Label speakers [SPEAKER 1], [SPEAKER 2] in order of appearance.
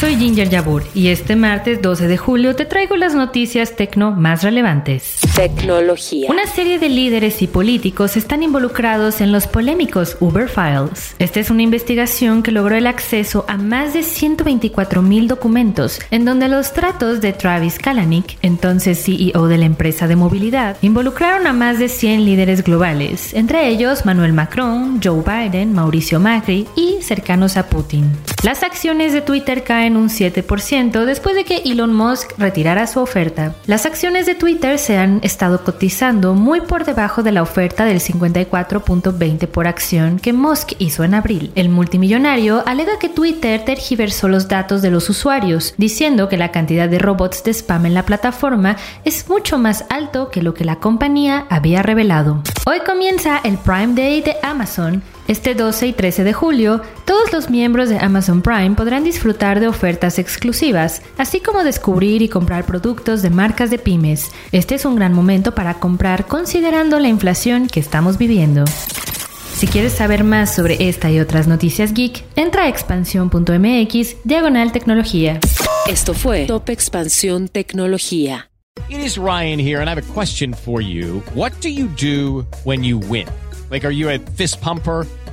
[SPEAKER 1] Soy Ginger Yabur y este martes 12 de julio te traigo las noticias tecno más relevantes.
[SPEAKER 2] Tecnología.
[SPEAKER 1] Una serie de líderes y políticos están involucrados en los polémicos Uber Files. Esta es una investigación que logró el acceso a más de 124 mil documentos, en donde los tratos de Travis Kalanick, entonces CEO de la empresa de movilidad, involucraron a más de 100 líderes globales, entre ellos Manuel Macron, Joe Biden, Mauricio Macri y cercanos a Putin. Las acciones de Twitter caen un 7% después de que Elon Musk retirara su oferta. Las acciones de Twitter se han estado cotizando muy por debajo de la oferta del 54.20 por acción que Musk hizo en abril. El multimillonario alega que Twitter tergiversó los datos de los usuarios, diciendo que la cantidad de robots de spam en la plataforma es mucho más alto que lo que la compañía había revelado. Hoy comienza el Prime Day de Amazon este 12 y 13 de julio, todos los miembros de Amazon Prime podrán disfrutar de ofertas exclusivas, así como descubrir y comprar productos de marcas de pymes. Este es un gran momento para comprar considerando la inflación que estamos viviendo. Si quieres saber más sobre esta y otras noticias geek, entra a expansión.mx diagonal tecnología.
[SPEAKER 2] Esto fue Top Expansión Tecnología.
[SPEAKER 3] It is Ryan here and I have a question for you. What do you do when you win? Like, are you a fist pumper?